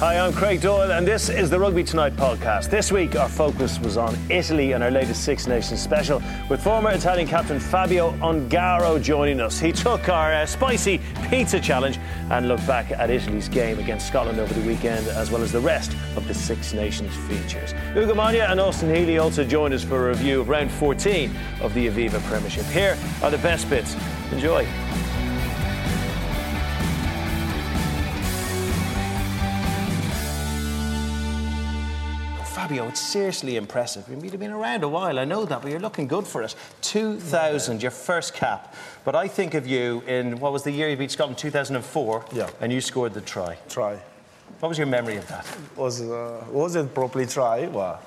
Hi, I'm Craig Doyle, and this is the Rugby Tonight podcast. This week, our focus was on Italy and our latest Six Nations special, with former Italian captain Fabio Ongaro joining us. He took our uh, spicy pizza challenge and looked back at Italy's game against Scotland over the weekend, as well as the rest of the Six Nations features. Ugo Monye and Austin Healey also joined us for a review of round 14 of the Aviva Premiership. Here are the best bits. Enjoy. Fabio, it's seriously impressive. You've been around a while, I know that, but you're looking good for it. 2000, your first cap. But I think of you in, what was the year you beat Scotland? 2004. Yeah. And you scored the try. Try. What was your memory of that? Was uh, wasn't properly try. Well,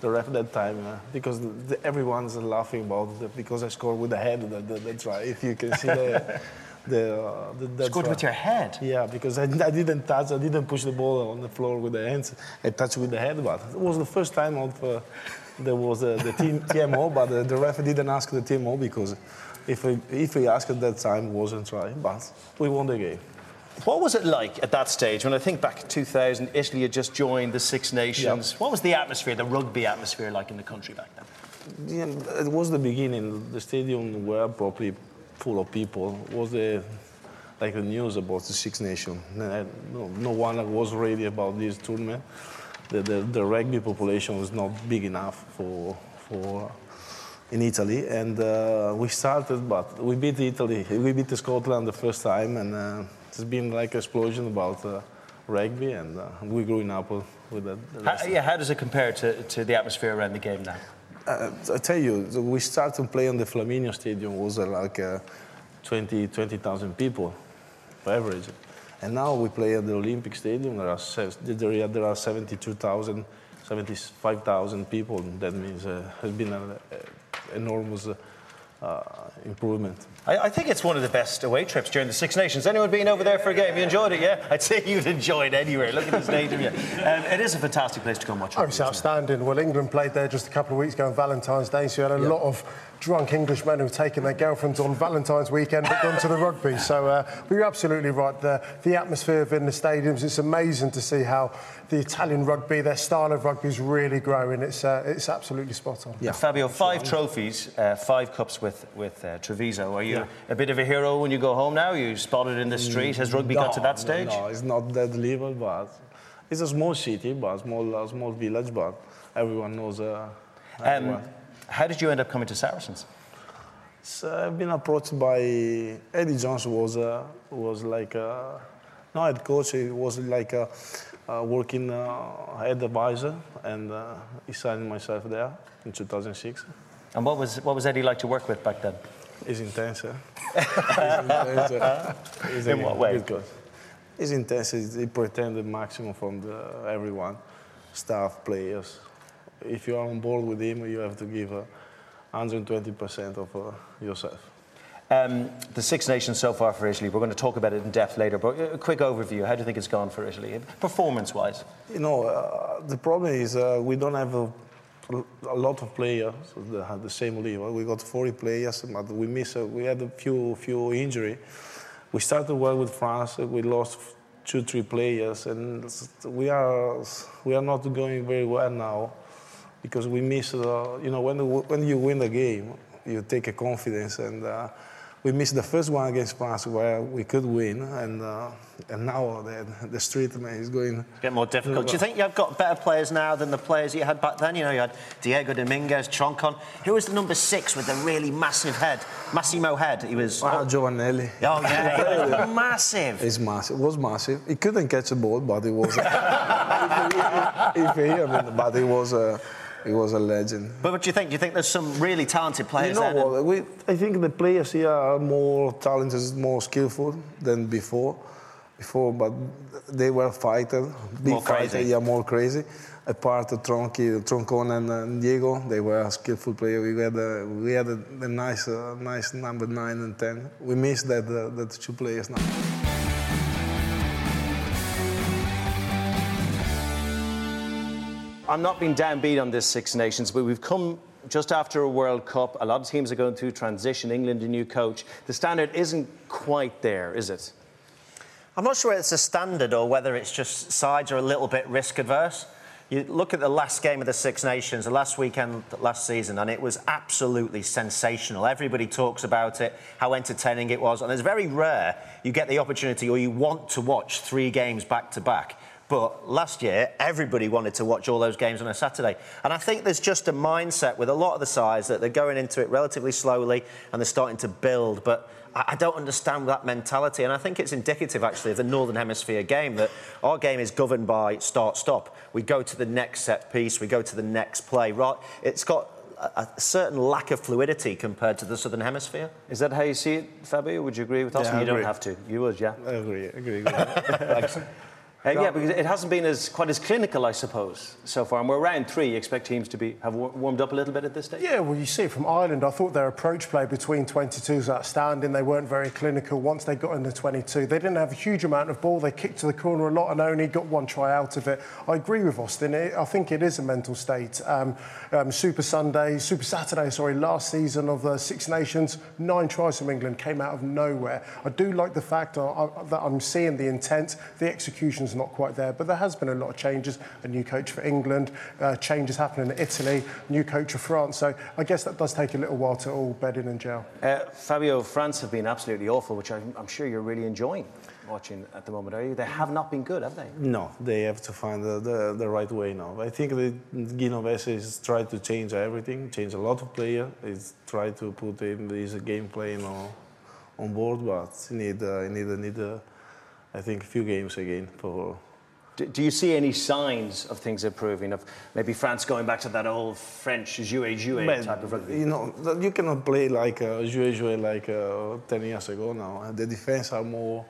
the ref at that time uh, because the, everyone's laughing about the, because I scored with the head the, the, the try. If you can see the. The, uh, the, the Scored try. with your head? Yeah, because I, I didn't touch, I didn't push the ball on the floor with the hands. I touched with the head, but it was the first time of, uh, there was uh, the team, TMO, but uh, the ref didn't ask the TMO because if we, if we asked at that time, it wasn't try. But we won the game. What was it like at that stage? When I think back to 2000, Italy had just joined the Six Nations. What was the atmosphere, the rugby atmosphere like in the country back then? Yeah, it was the beginning. The stadium were probably full of people. Was the like the news about the Six Nations. No, no one was ready about this tournament. The, the, the rugby population was not big enough for for in Italy, and uh, we started, but we beat Italy. We beat Scotland the first time, and uh, it's been like an explosion about uh, rugby, and uh, we growing up with that. How, yeah, how does it compare to, to the atmosphere around the game now? Uh, I tell you, we started playing on the Flaminio Stadium was uh, like uh, 20 20,000 people, average, and now we play at the Olympic Stadium. There are there, are 72,000, 75,000 people. That means uh, has been an enormous uh, improvement. I, I, think it's one of the best away trips during the Six Nations. Anyone been over there for a game? You enjoyed it, yeah? I'd say you'd enjoy it anywhere. Look at the stadium, yeah. Um, it is a fantastic place to go and watch. Oh, it's outstanding. Well, England played there just a couple of weeks ago on Valentine's Day, so you had a lot of drunk Englishmen who've taken their girlfriends on Valentine's weekend but gone to the rugby. So uh, but you're absolutely right. The, the atmosphere in the stadiums, it's amazing to see how the Italian rugby, their style of rugby is really growing. It's, uh, it's absolutely spot on. Yeah. Fabio, five trophies, uh, five cups with, with uh, Treviso. Are you Yeah. a bit of a hero when you go home now? You spotted in the street? Has rugby got to that stage? No, it's not that level, but it's a small city, but small, uh, small village, but everyone knows. Uh, Um, everyone. How did you end up coming to Saracens? So I've been approached by Eddie Jones was uh, was like uh, no head coach. He was like uh, uh, working uh, head advisor, and uh, he signed myself there in 2006. And what was, what was Eddie like to work with back then? He's intense. Eh? He's intense. He's In what way? good. He's intense. He pretends the maximum from the, everyone, staff, players. If you are on board with him, you have to give uh, 120% of uh, yourself. Um, the Six Nations so far for Italy, we're going to talk about it in depth later, but a quick overview. How do you think it's gone for Italy, performance wise? You know, uh, the problem is uh, we don't have a, a lot of players that have the same level. We got 40 players, but we miss. Uh, we had a few few injury. We started well with France. uh, We lost two, three players, and we are we are not going very well now because we miss. Uh, you know, when when you win the game, you take a confidence, and uh, we missed the first one against France where we could win, and uh, and now the, the street man is going. Get more difficult. Do you think you've got better players now than the players you had back then? You know, you had Diego Dominguez, Troncon. Who was the number six with the really massive head? Massimo head. He was. Ah, Giovanelli. Oh yeah, he was massive. It's massive. It was massive. He couldn't catch a ball, but it was. if, he, if he, I mean, but it was. Uh, he was a legend. But what do you think? Do you think there's some really talented players you know there? what? We, I think the players here are more talented, more skillful than before. Before, but they were fighters, big More crazy. fighters, yeah, more crazy. Apart of Tronchi, Troncon and uh, Diego, they were a skillful players. We had a, we had a, a nice, uh, nice number nine and ten. We missed that uh, that two players now. I'm not being downbeat on this Six Nations, but we've come just after a World Cup. A lot of teams are going through transition. England, a new coach. The standard isn't quite there, is it? I'm not sure it's a standard or whether it's just sides are a little bit risk adverse. You look at the last game of the Six Nations, the last weekend last season, and it was absolutely sensational. Everybody talks about it, how entertaining it was, and it's very rare you get the opportunity or you want to watch three games back to back. But last year, everybody wanted to watch all those games on a Saturday. And I think there's just a mindset with a lot of the sides that they're going into it relatively slowly and they're starting to build. But I I don't understand that mentality. And I think it's indicative, actually, of the Northern Hemisphere game that our game is governed by start stop. We go to the next set piece, we go to the next play. Right? It's got a, a certain lack of fluidity compared to the Southern Hemisphere. Is that how you see it, Fabio? Would you agree with us? Yeah, I you don't have to. You would, yeah. I agree, I agree. agree. Uh, yeah, because it hasn't been as quite as clinical, I suppose, so far. And we're round three. You expect teams to be have war- warmed up a little bit at this stage. Yeah, well, you see it from Ireland. I thought their approach play between 22s was outstanding. They weren't very clinical. Once they got into 22, they didn't have a huge amount of ball. They kicked to the corner a lot and only got one try out of it. I agree with Austin. It, I think it is a mental state. Um, um, Super Sunday, Super Saturday, sorry, last season of the Six Nations, nine tries from England came out of nowhere. I do like the fact I- that I'm seeing the intent. The execution's not quite there, but there has been a lot of changes. A new coach for England, uh, changes happening in Italy, new coach for France. So I guess that does take a little while to all bed in and gel. Uh, Fabio, France have been absolutely awful, which I'm, I'm sure you're really enjoying watching at the moment, are you? They have not been good, have they? No, they have to find the, the, the right way now. I think that Guy Novès is trying to change everything, change a lot of players. He's tried to put in his game plan on, on board, but he need uh, he need a need uh, I think a few games again for. Do, do you see any signs of things improving? Of maybe France going back to that old French jouet jouet But, type of rugby? You know, you cannot play like uh, jouer jouer like uh, ten years ago now. The defense are more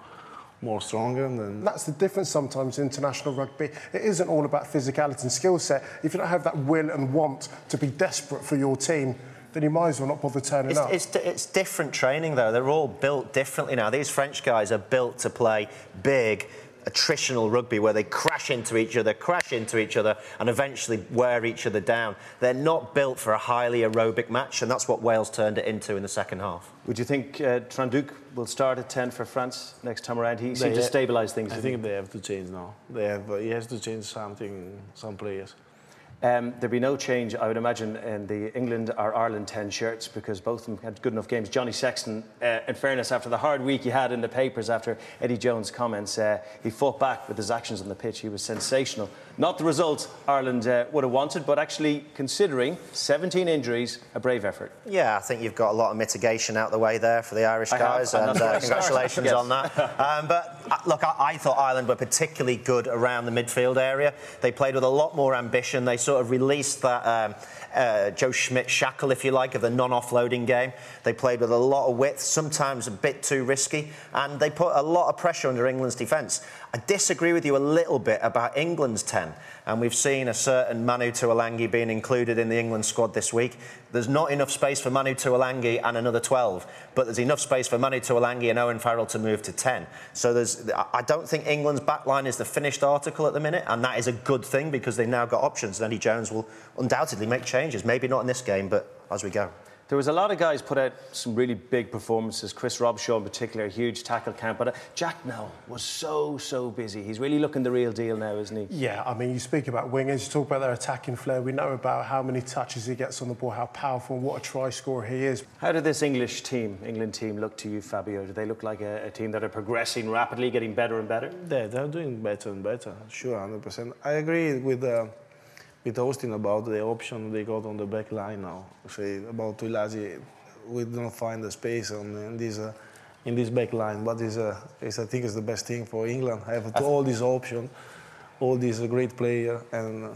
more stronger than. That's the difference sometimes in international rugby. It isn't all about physicality and skill set. If you don't have that will and want to be desperate for your team, then you might as well not bother turning It's, up. it's, it's different training, though. They're all built differently now. These French guys are built to play big, attritional rugby where they crash into each other, crash into each other, and eventually wear each other down. They're not built for a highly aerobic match, and that's what Wales turned it into in the second half. Would you think uh, Trinh-Duc will start at 10 for France next time around? He seemed to stabilise things. I didn't he? think they have to change now. They have. He has to change something. Some players. Um, there'd be no change, I would imagine, in the England or Ireland 10 shirts because both of them had good enough games. Johnny Sexton, uh, in fairness, after the hard week he had in the papers after Eddie Jones' comments, uh, he fought back with his actions on the pitch. He was sensational. Not the result Ireland uh, would have wanted, but actually, considering 17 injuries, a brave effort. Yeah, I think you've got a lot of mitigation out the way there for the Irish I have, guys, and and, I uh, congratulations Yes. on that. Um, but uh, look, I, I thought Ireland were particularly good around the midfield area. They played with a lot more ambition. They sort of released that. Um, uh, Joe Schmidt shackle, if you like, of the non offloading game. They played with a lot of width, sometimes a bit too risky, and they put a lot of pressure under England's defence. I disagree with you a little bit about England's 10, and we've seen a certain Manu Tuilagi being included in the England squad this week. There's not enough space for Manu Tuilagi and another 12, but there's enough space for Manu Tuilagi and Owen Farrell to move to 10. So there's, I don't think England's backline is the finished article at the minute, and that is a good thing because they've now got options. And Eddie Jones will undoubtedly make changes. Maybe not in this game, but as we go. There was a lot of guys put out some really big performances. Chris Robshaw in particular, a huge tackle count. But uh, Jack Nowell was so so busy. He's really looking the real deal now, isn't he? Yeah, I mean, you speak about wingers, you talk about their attacking flair. We know about how many touches he gets on the ball, how powerful, and what a try scorer he is. How did this English team, England team, look to you, Fabio? Do they look like a, a team that are progressing rapidly, getting better and better? Yeah, they're doing better and better. Sure, 100%. I agree with. Uh, with Austin about the option they got on the back line now. Say about Tuilagi, we don't find the space on in this uh, in this back line, but is uh, is I think is the best thing for England. I Have all these options, all these great player, and uh,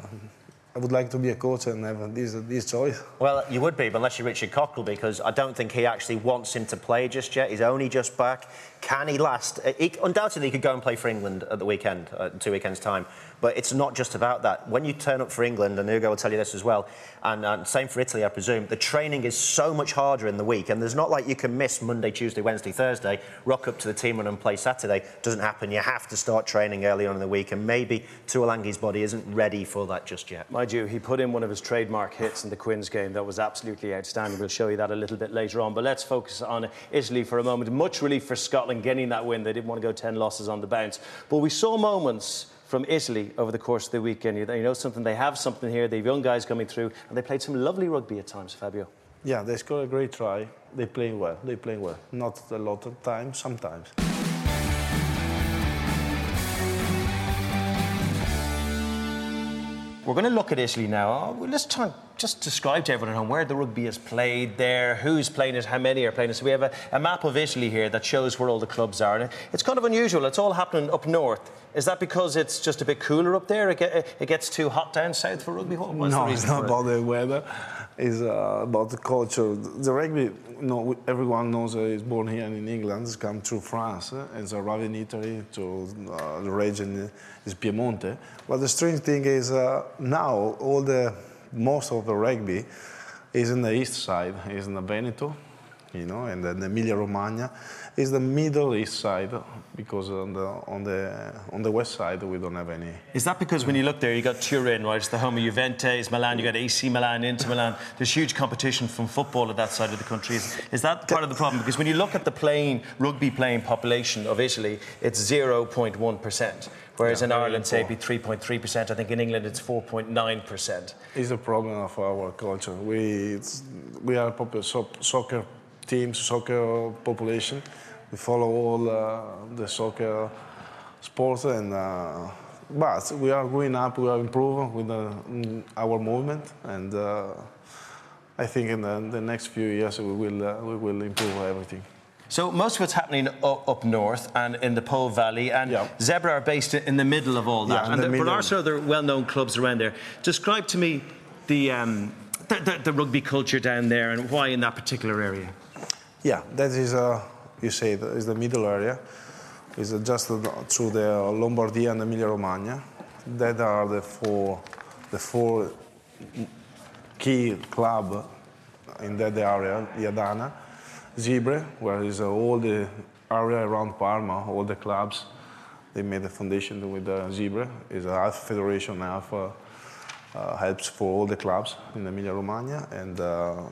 I would like to be a coach and have this this choice. Well, you would be, but unless you're Richard Cockerill, because I don't think he actually wants him to play just yet. He's only just back. Can he last? He, undoubtedly, he could go and play for England at the weekend, uh, two weekends' time. But it's not just about that. When you turn up for England, and Ugo will tell you this as well, and, same for Italy, I presume, the training is so much harder in the week. And there's not like you can miss Monday, Tuesday, Wednesday, Thursday, rock up to the team and play Saturday. Doesn't happen. You have to start training early on in the week. And maybe Tuilagi's body isn't ready for that just yet. Mind you, he put in one of his trademark hits in the Quins game that was absolutely outstanding. We'll show you that a little bit later on. But let's focus on Italy for a moment. Much relief for Scotland getting that win. They didn't want to go 10 losses on the bounce. But we saw moments from Italy over the course of the weekend. You know something, they have something here. They have young guys coming through, and they played some lovely rugby at times, Fabio. Yeah, they scored a great try. They're playing well. They're playing well. Not a lot of times, sometimes. We're going to look at Italy now. Let's try and just describe to everyone at home where the rugby is played there, who's playing it, how many are playing it. So we have a, a, map of Italy here that shows where all the clubs are. And it's kind of unusual. It's all happening up north. Is that because it's just a bit cooler up there? It, get, it gets too hot down south for rugby? What's no, it's not about the weather. It's uh, about the culture. The rugby, everyone knows uh, it's born here in England. It's come through France and it's arrived in Italy to uh, the region is Piemonte. But the strange thing is uh, now all the most of the rugby is in the east side, is in the Veneto, you know, and then Emilia Romagna is the Middle East side because on the on the on the west side we don't have any. Is that because when you look there, you got Turin, right? It's the home of Juventus, Milan. You got AC Milan, Inter Milan. There's huge competition from football at that side of the country. Is, is that part of the problem? Because when you look at the playing rugby playing population of Italy, it's 0.1 percent. Whereas yeah, in Ireland, say, it'd be 3.3%. I think in England, it's 4.9%. It's a problem of our culture. We, we are a soccer team, soccer population. We follow all uh, the soccer sports, and uh, but we are going up. We are improving with the, mm, our movement, and uh, I think in the, the, next few years we will uh, we will improve everything. So most of what's happening up, up north and in the Po Valley, and yeah. Zebre are based in the middle of all that. Yeah, and the, there are other well-known clubs around there. Describe to me the, um, the, the, the, rugby culture down there and why in that particular area. Yeah, that is, uh, you say, is the middle area. It's just through the Lombardia and Emilia Romagna. That are the four, the four key club in that area, Viadana. Zebre, where is uh, all the area around Parma, all the clubs. They made a foundation with the Zebre. It's a half federation, half uh, uh, helps for all the clubs in Emilia Romagna. And uh,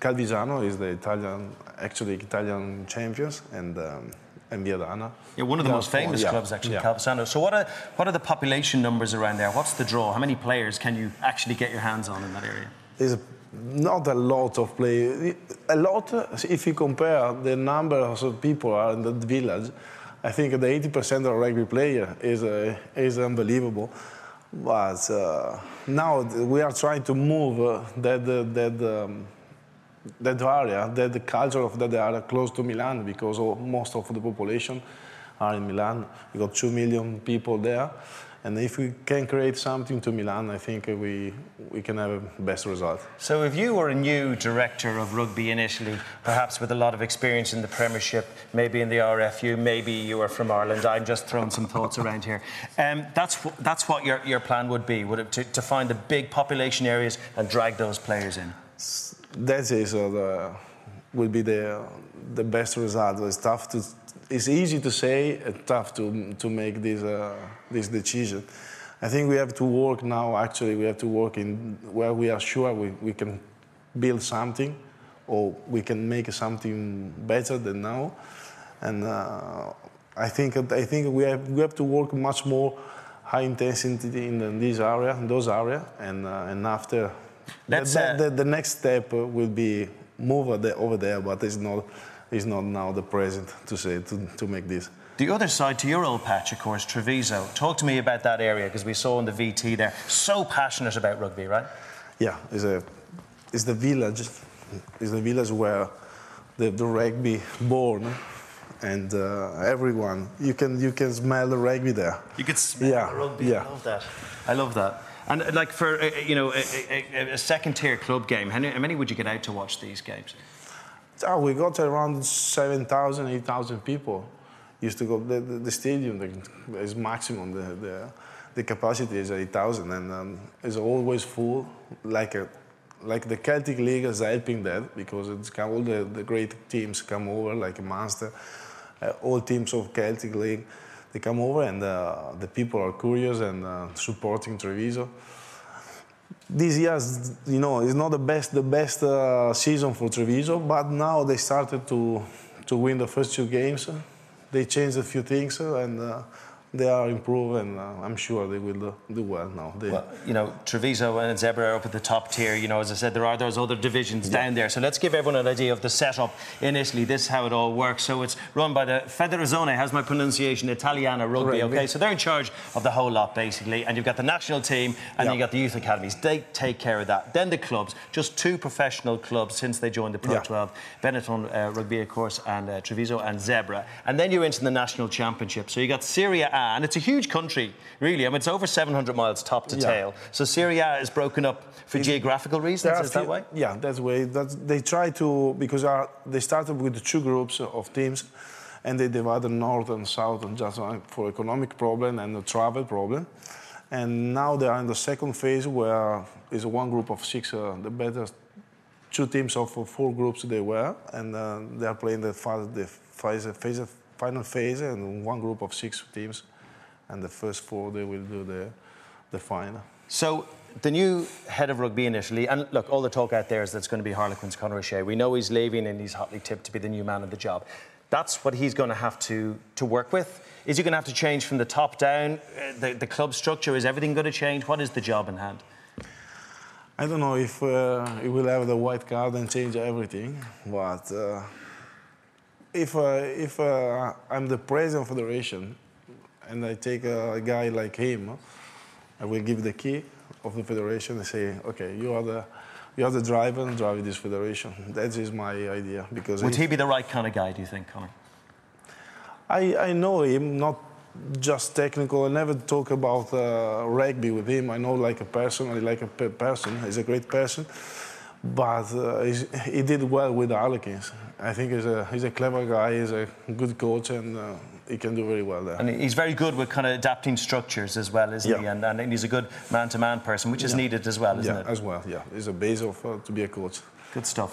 Calvisano is the Italian, actually Italian champions, and um, and Viadana. Yeah, one of the most famous yeah. clubs actually, yeah. Calvisano. So what are what are the population numbers around there? What's the draw? How many players can you actually get your hands on in that area? There's not a lot of players. A lot, if you compare the numbers of people are in the village, I think the 80% of rugby player is, uh, is unbelievable. But uh, now we are trying to move uh, that, that, um, that area, that the culture of that area close to Milan because most of the population are in Milan. We got two million people there. And if we can create something to Milan, I think we, we can have a best result. So if you were a new director of rugby in Italy, perhaps with a lot of experience in the Premiership, maybe in the RFU, maybe you are from Ireland, I'm just throwing some thoughts around here. Um, that's, that's what your, your plan would be, would it, to, to find the big population areas and drag those players in? That is uh, the, will be the, the best result. It's tough to it's easy to say, uh, tough to, to make this, uh, this decision. I think we have to work now, actually, we have to work in where we are sure we, we can build something or we can make something better than now. And uh, I think I think we have we have to work much more high intensity in this area, in those areas, and uh, and after the, uh, the, the, next step will be move over there, but it's not it's not now the present to say to, to make this. The other side to your old patch, of course, Treviso. Talk to me about that area because we saw in the VT there, so passionate about rugby, right? Yeah, it's a it's the village, it's the village where the, the rugby born and uh, everyone you can you can smell the rugby there. You can smell yeah. the rugby. Yeah. I love that. I love that. And uh, like for uh, you know a, a, a second tier club game, how many would you get out to watch these games? Oh, we got around 7,000, 8,000 people. Used to go the, the, the stadium the, is maximum. The, the, the capacity is 8,000 and um, it's always full. Like a, like the Celtic League is helping that because it's come, all the, the great teams come over, like Munster, uh, all teams of Celtic League, they come over and uh, the people are curious and uh, supporting Treviso. This year, you know, is not the best the best uh, season for Treviso, but now they started to to win the first two games. They changed a few things and uh, they are improved, and uh, I'm sure they will do, do well now. They, well, you know, Treviso and Zebre are up at the top tier. You know, as I said, there are those other divisions yeah. down there. So let's give everyone an idea of the setup in Italy. This is how it all works. So it's run by the Federazione, how's my pronunciation? Italiana Rugby, okay? So they're in charge of the whole lot, basically. And you've got the national team, and yeah. you got the youth academies. They take care of that. Then the clubs, just two professional clubs since they joined the Pro yeah. 12 Benetton uh, Rugby, of course, and uh, Treviso and Zebre. And then you're into the national championship. So you got Serie A and it's a huge country, really. I mean, it's over 700 miles top to yeah. tail. So Serie A is broken up for geographical reasons. Is that way? Yeah, that's way. That's, they try to because our, they started with two groups of teams, and they divided north and south, and just for economic problem and the travel problem. And now they are in the second phase where is one group of six, uh, the better two teams of four groups they were, and uh, they are playing the, the phase, phase, final phase, and one group of six teams and the first four they will do the the final. So the new head of rugby in Italy, and look, all the talk out there is that it's going to be Harlequins Conor O'Shea. We know he's leaving and he's hotly tipped to be the new man of the job. That's what he's going to have to, to work with. Is he going to have to change from the top down? Uh, the, the club structure, is everything going to change? What is the job in hand? I don't know if uh, he will have the white card and change everything, but uh, if, uh, if uh, I'm the president of the federation, and I take a guy like him, I will give the key of the federation and say, okay, you are the you are the driver and drive this federation. That is my idea because would he be the right kind of guy? Do you think, Conor? I I know him not just technical. I never talk about uh, rugby with him. I know like a person. I like a person. He's a great person, but uh, he did well with the Harlequins. I think he's a he's a clever guy. He's a good coach and. Uh, he can do very well there. And he's very good with kind of adapting structures as well, isn't yeah. he? And, and he's a good man-to-man person, which is yeah. needed as well, isn't yeah, it? as well. Yeah, he's a base of uh, to be a coach. Good stuff.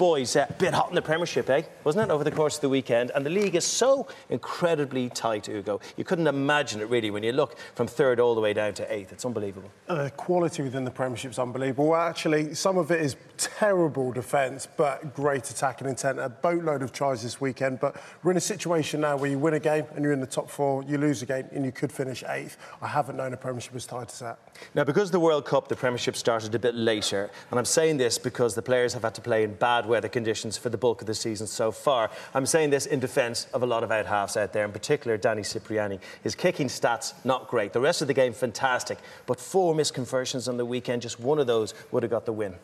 Boys, a uh, bit hot in the Premiership, eh? Wasn't it, over the course of the weekend? And the league is so incredibly tight, Ugo. You couldn't imagine it, really, when you look from third all the way down to eighth. It's unbelievable. Uh, quality within the Premiership is unbelievable. Well, actually, some of it is terrible defence, but great attacking intent. A boatload of tries this weekend, but we're in a situation now where you win a game and you're in the top four, you lose a game and you could finish eighth. I haven't known a Premiership as tight as that. Now, because the World Cup, the Premiership started a bit later, and I'm saying this because the players have had to play in bad weather conditions for the bulk of the season so far. I'm saying this in defence of a lot of out halves out there, in particular Danny Cipriani. His kicking stats, not great. The rest of the game, fantastic. But four missed conversions on the weekend, just one of those would have got the win.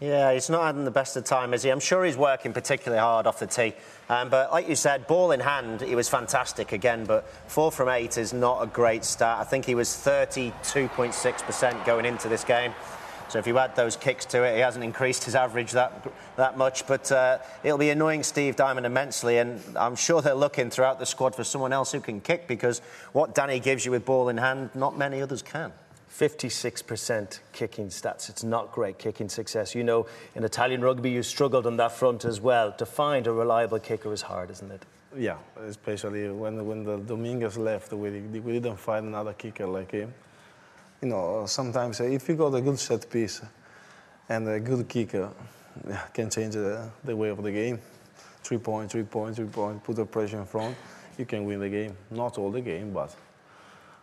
Yeah, he's not having the best of time, is he? I'm sure he's working particularly hard off the tee. Um, but like you said, ball in hand, he was fantastic again. But four from eight is not a great start. I think he was 32.6% going into this game. So if you add those kicks to it, he hasn't increased his average that that much. But uh, it'll be annoying Steve Diamond immensely, and I'm sure they're looking throughout the squad for someone else who can kick because what Danny gives you with ball in hand, not many others can. 56% kicking stats. It's not great kicking success. You know, in Italian rugby, you struggled on that front as well. To find a reliable kicker is hard, isn't it? Yeah, especially when when the Dominguez left, we, we didn't find another kicker like him you know, sometimes if you got a good set piece and a good kicker, yeah, can change the, the way of the game. Three point, three point, three point, put the pressure in front, you can win the game. Not all the game, but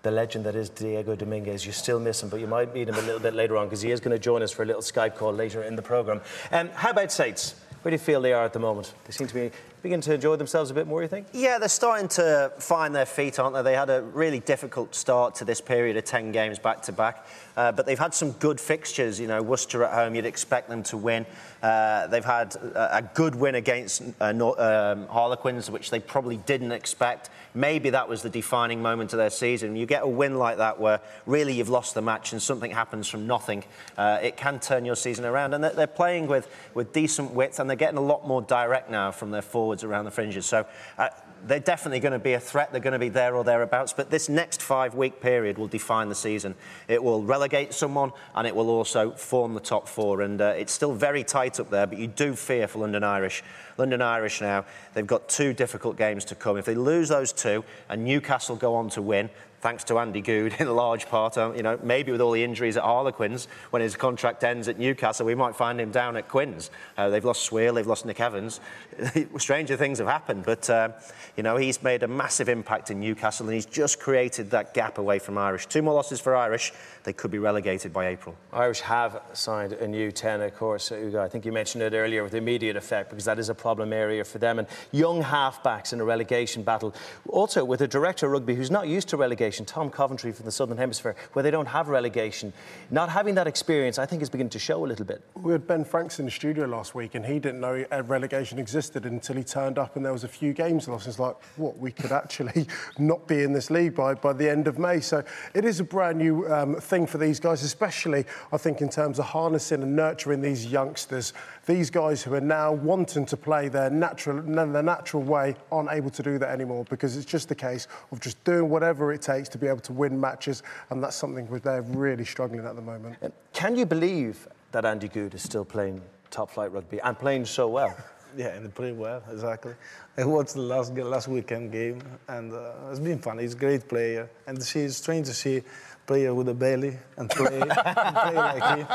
the legend that is Diego Dominguez. You still miss him, but you might meet him a little bit later on because he is going to join us for a little Skype call later in the programme. Um, how about Saints? Where do you feel they are at the moment? They seem to be beginning to enjoy themselves a bit more, you think? Yeah, they're starting to find their feet, aren't they? They had a really difficult start to this period of 10 games back to back, uh, but they've had some good fixtures. You know, Worcester at home, you'd expect them to win. Uh, they've had a, a, good win against uh, um, Harlequins, which they probably didn't expect. Maybe that was the defining moment of their season. You get a win like that where really you've lost the match and something happens from nothing. Uh, it can turn your season around. And they're, they're playing with, with decent width and they're getting a lot more direct now from their forwards around the fringes. So uh, they're definitely going to be a threat. They're going to be there or thereabouts. But this next five week period will define the season. It will relegate someone and it will also form the top four. And uh, it's still very tight up there, but you do fear for London Irish. London Irish now, they've got two difficult games to come. If they lose those two and Newcastle go on to win, thanks to Andy Goode in large part. Um, you know, maybe with all the injuries at Harlequins, when his contract ends at Newcastle, we might find him down at Quins. Uh, they've lost Swale, they've lost Nick Evans. Stranger things have happened, but uh, you know he's made a massive impact in Newcastle, and he's just created that gap away from Irish. Two more losses for Irish, they could be relegated by April. Irish have signed a new 10, of course, Ugo. I think you mentioned it earlier with immediate effect because that is a problem area for them. And young halfbacks in a relegation battle. Also, with a director of rugby who's not used to relegation, Tom Coventry from the Southern Hemisphere, where they don't have relegation. Not having that experience, I think, is beginning to show a little bit. We had Ben Franks in the studio last week, and he didn't know relegation existed until he turned up and there was a few games lost. It's like, what, we could actually not be in this league by, by the end of May. So it is a brand new um, thing for these guys, especially, I think, in terms of harnessing and nurturing these youngsters. These guys who are now wanting to play their natural, their natural way aren't able to do that anymore because it's just a case of just doing whatever it takes to be able to win matches, and that's something where they're really struggling at the moment. Can you believe that Andy Goode is still playing top flight rugby and playing so well? Yeah, and playing well, exactly. I watched the last last weekend game, and uh, it's been fun. He's a great player, and see, it's strange to see player with a belly and play, and play like him.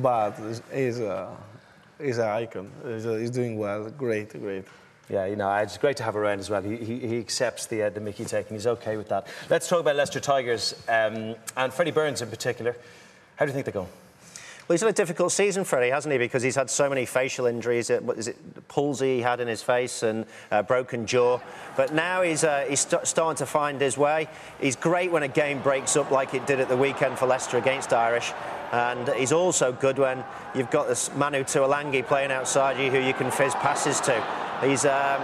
But he's a he's an icon. He's, a, he's doing well. Great, great. Yeah, you know, it's great to have around as well. He, he, he accepts the, uh, the Mickey taking. He's okay with that. Let's talk about Leicester Tigers um, and Freddie Burns in particular. How do you think they're going? Well, he's had a difficult season, Freddie, hasn't he? Because he's had so many facial injuries. What is it, palsy he had in his face and uh, broken jaw. But now he's, uh, he's st- starting to find his way. He's great when a game breaks up like it did at the weekend for Leicester against Irish. And he's also good when you've got this Manu Tuilagi playing outside you who you can fizz passes to. He's, um,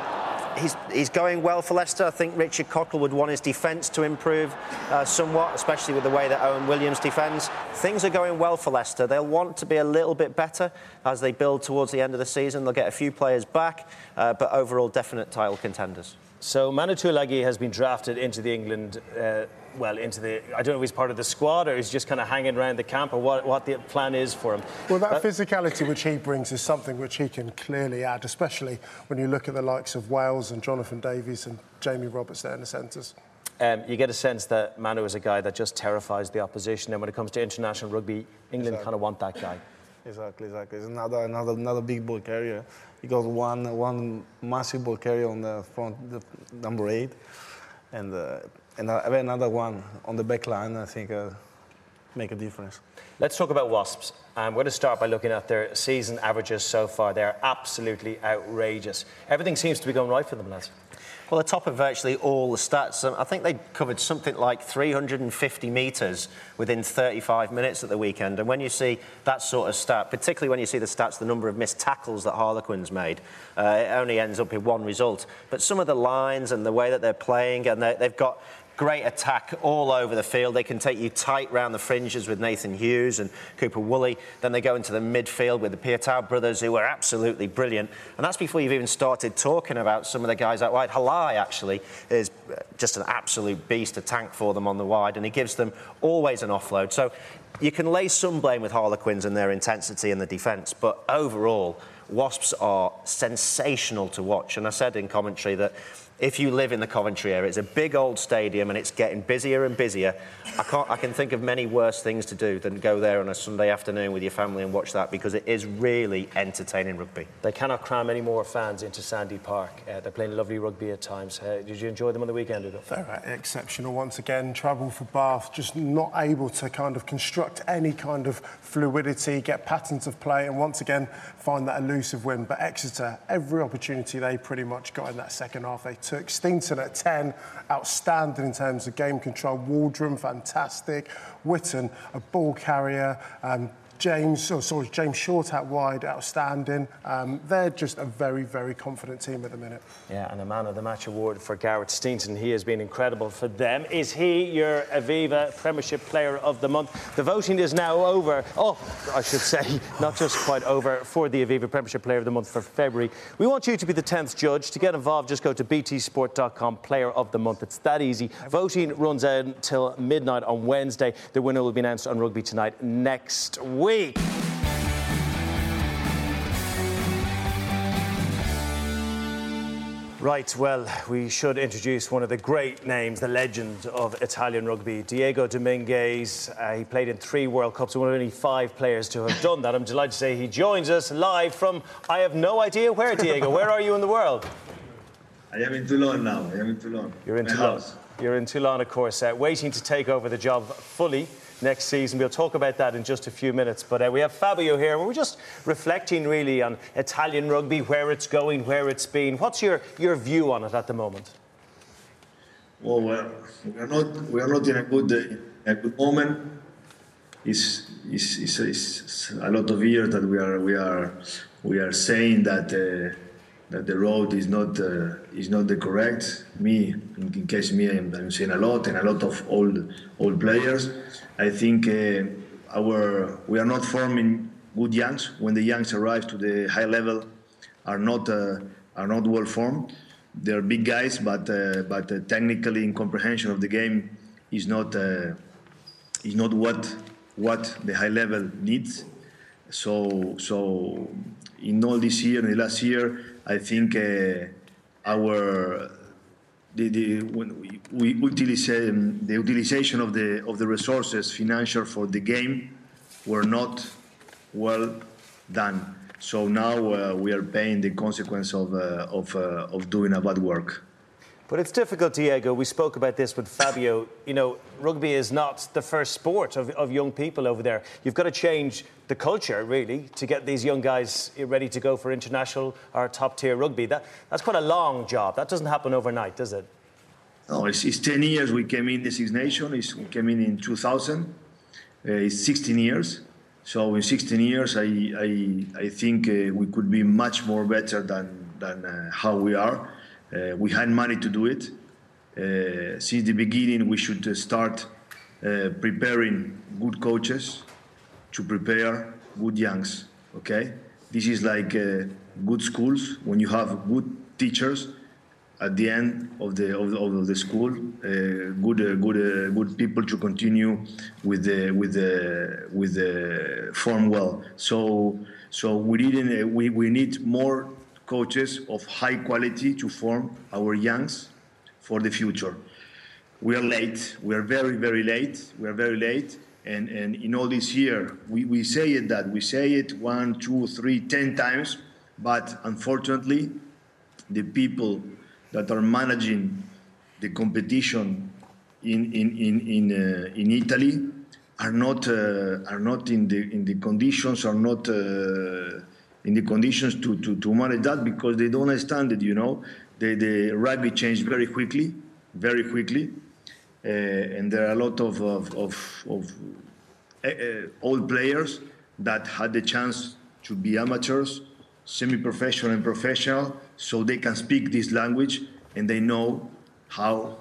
he's, he's going well for Leicester. I think Richard Cockerill would want his defence to improve uh, somewhat, especially with the way that Owen Williams defends. Things are going well for Leicester. They'll want to be a little bit better as they build towards the end of the season. They'll get a few players back, uh, but overall, definite title contenders. So Manu Tuilagi has been drafted into the England, uh, well, into the. I don't know if he's part of the squad or he's just kind of hanging around the camp or what, what the plan is for him. Well, that physicality which he brings is something which he can clearly add, especially when you look at the likes of Wales and Jonathan Davies and Jamie Roberts there in the centres. Um, you get a sense that Manu is a guy that just terrifies the opposition, and when it comes to international rugby, England exactly. kind of want that guy. Exactly, exactly. It's another another another big ball carrier. He got one one massive ball carrier on the front, the number eight, and uh, and another one on the back line. I think uh, make a difference. Let's talk about Wasps. I'm going to start by looking at their season averages so far. They're absolutely outrageous. Everything seems to be going right for them, lads. Well, the top of virtually all the stats. Um, I think they covered something like 350 metres within 35 minutes at the weekend. And when you see that sort of stat, particularly when you see the stats, the number of missed tackles that Harlequins made, uh, it only ends up in one result. But some of the lines and the way that they're playing, and they've got Great attack all over the field. They can take you tight round the fringes with Nathan Hughes and Cooper Woolley. Then they go into the midfield with the Piutau brothers, who are absolutely brilliant. And that's before you've even started talking about some of the guys out wide. Halai, actually, is just an absolute beast, a tank for them on the wide, and he gives them always an offload. So you can lay some blame with Harlequins and their intensity in the defence, but overall, Wasps are sensational to watch. And I said in commentary that if you live in the Coventry area. It's a big old stadium and it's getting busier and busier. I, can't, I can think of many worse things to do than go there on a Sunday afternoon with your family and watch that because it is really entertaining rugby. They cannot cram any more fans into Sandy Park. Uh, they're playing lovely rugby at times. Uh, did you enjoy them on the weekend, Ugo? They're exceptional once again. Travel for Bath, just not able to kind of construct any kind of fluidity, get patterns of play, and once again find that elusive win. But Exeter, every opportunity they pretty much got in that second half, they took. Steenson at 10, outstanding in terms of game control. Waldrom, fantastic. Whitten, a ball carrier. Um, James, oh, sorry, James Short out wide, outstanding. Um, they're just a very, very confident team at the minute. Yeah, and a man of the match award for Gareth Steenson. He has been incredible for them. Is he your Aviva Premiership Player of the Month? The voting is now over. Oh, I should say, not just quite over for the Aviva Premiership Player of the Month for February. We want you to be the 10th judge. To get involved, just go to btsport.com, Player of the Month. It's that easy. Voting runs out until midnight on Wednesday. The winner will be announced on Rugby Tonight next week week. Right, well, we should introduce one of the great names, the legend of Italian rugby, Diego Dominguez. Uh, he played in three World Cups, one of only five players to have done that. I'm delighted to say he joins us live from, I have no idea where, Diego. where are you in the world? I am in Toulon now. I am in Toulon. You're in My Toulon. house. You're in Toulon, of course, uh, waiting to take over the job fully next season. We'll talk about that in just a few minutes. But uh, we have Fabio here, and we're just reflecting really on Italian rugby, where it's going, where it's been. What's your, your view on it at the moment? Well, well, we are not we are not in a good a good moment. It's, it's, it's, it's a lot of years that we are we are we are saying that uh, that the road is not uh, is not the correct. Me, in, case me, I'm, I'm saying a lot and a lot of old old players. I think uh, our we are not forming good youngs when the youngs arrive to the high level are not uh, are not well formed. They're big guys, but uh, but uh, technically in comprehension of the game is not uh, is not what what the high level needs. So so in all this year, in the last year, I think uh, our the, the when we, we utilize, um, the utilization of the of the resources financial for the game were not well done. So now uh, we are paying the consequence of uh, of of doing a bad work. But it's difficult, Diego. We spoke about this with Fabio. You know, rugby is not the first sport of, of young people over there. You've got to change the culture, really, to get these young guys ready to go for international or top tier rugby. That, that's quite a long job. That doesn't happen overnight, does it? No, it's, it's 10 years we came in the Six Nations. We came in in 2000. Uh, it's 16 years. So in 16 years, I, I, I think uh, we could be much more better than, than uh, how we are. Uh, we had money to do it. Uh, since the beginning, we should uh, start uh, preparing good coaches to prepare good youngs. Okay, this is like uh, good schools when you have good teachers at the end of the of the, of the school, uh, good good good people to continue with the with the with the form well. So so we didn't we, we need more coaches of high quality to form our youngs for the future. We are late. We are very very late. We are very late. And, and in all this year, we, we say it that we say it one, two, three, ten times, but unfortunately, the people that are managing the competition in in in in, uh, in Italy are not uh, are not in the in the conditions are not uh, in the conditions to, to, to manage that because they don't understand it. You know, the the rugby changed very quickly, very quickly, uh, and there are a lot of of of, of uh, uh, old players that had the chance to be amateurs, semi-professional and professional, so they can speak this language and they know how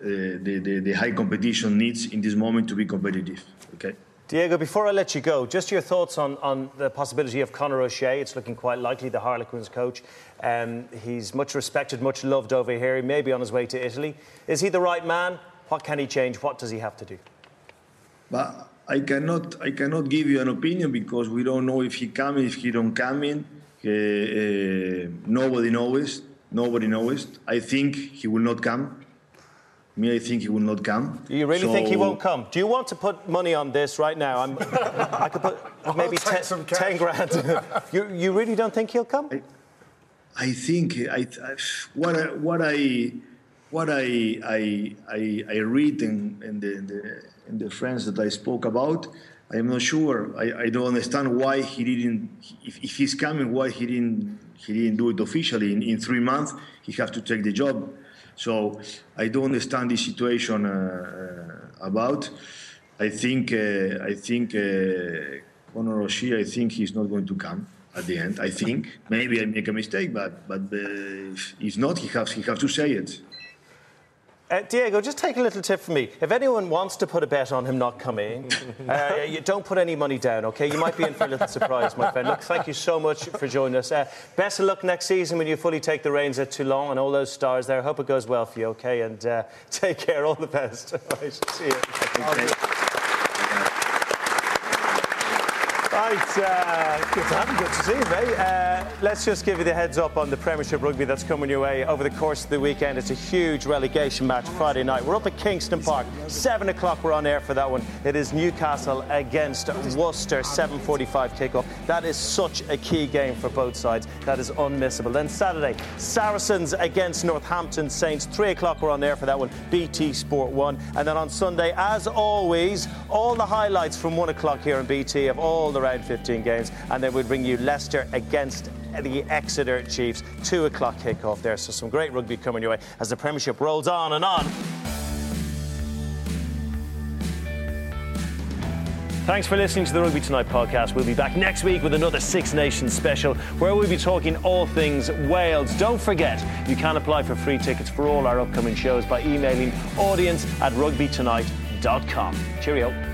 uh, the, the, the high competition needs in this moment to be competitive. Okay. Diego, before I let you go, just your thoughts on, on the possibility of Conor O'Shea. It's looking quite likely, the Harlequins coach. Um, he's much respected, much loved over here. He may be on his way to Italy. Is he the right man? What can he change? What does he have to do? But I cannot I cannot give you an opinion because we don't know if he coming, if he don't come in. Uh, uh, nobody knows. Nobody knows. I think he will not come. Me, I think he will not come. You really So- think he won't come? Do you want to put money on this right now? I'm, I could put maybe take ten, some 10 grand. you, you really don't think he'll come? I think I, I what I, what I what I I I, I read in, in the, in the in the friends that I spoke about. I am not sure. I, I don't understand why he didn't. If, if he's coming, why he didn't he didn't do it officially in, in three months? He have to take the job. So I don't understand the situation uh, uh, about. I think uh, I think Conor O'Shea. I think he's not going to come at the end. I think maybe I make a mistake, but but if not, he has he has to say it. Uh, Diego, just take a little tip from me. If anyone wants to put a bet on him not coming, uh, you don't put any money down, okay? You might be in for a little surprise, my friend. Look, thank you so much for joining us. Uh, best of luck next season when you fully take the reins at Toulon and all those stars there. Hope it goes well for you, okay? And uh, take care. All the best. All right, see you. Right, uh, good to have you. Good to see you, mate. Uh, let's just give you the heads up on the Premiership rugby that's coming your way over the course of the weekend. It's a huge relegation match Friday night. We're up at Kingston Park, seven o'clock. We're on air for that one. It is Newcastle against Worcester, 7:45 kickoff. That is such a key game for both sides. That is unmissable. Then Saturday, Saracens against Northampton Saints, three o'clock. We're on air for that one. BT Sport One, and then on Sunday, as always, all the highlights from one o'clock here on BT of all the round 15 games, and then we'll bring you Leicester against the Exeter Chiefs, two o'clock kickoff there. So some great rugby coming your way as the Premiership rolls on and on. Thanks for listening to the Rugby Tonight podcast. We'll be back next week with another Six Nations special where we'll be talking all things Wales. Don't forget, you can apply for free tickets for all our upcoming shows by emailing audience at rugbytonight.com. Cheerio.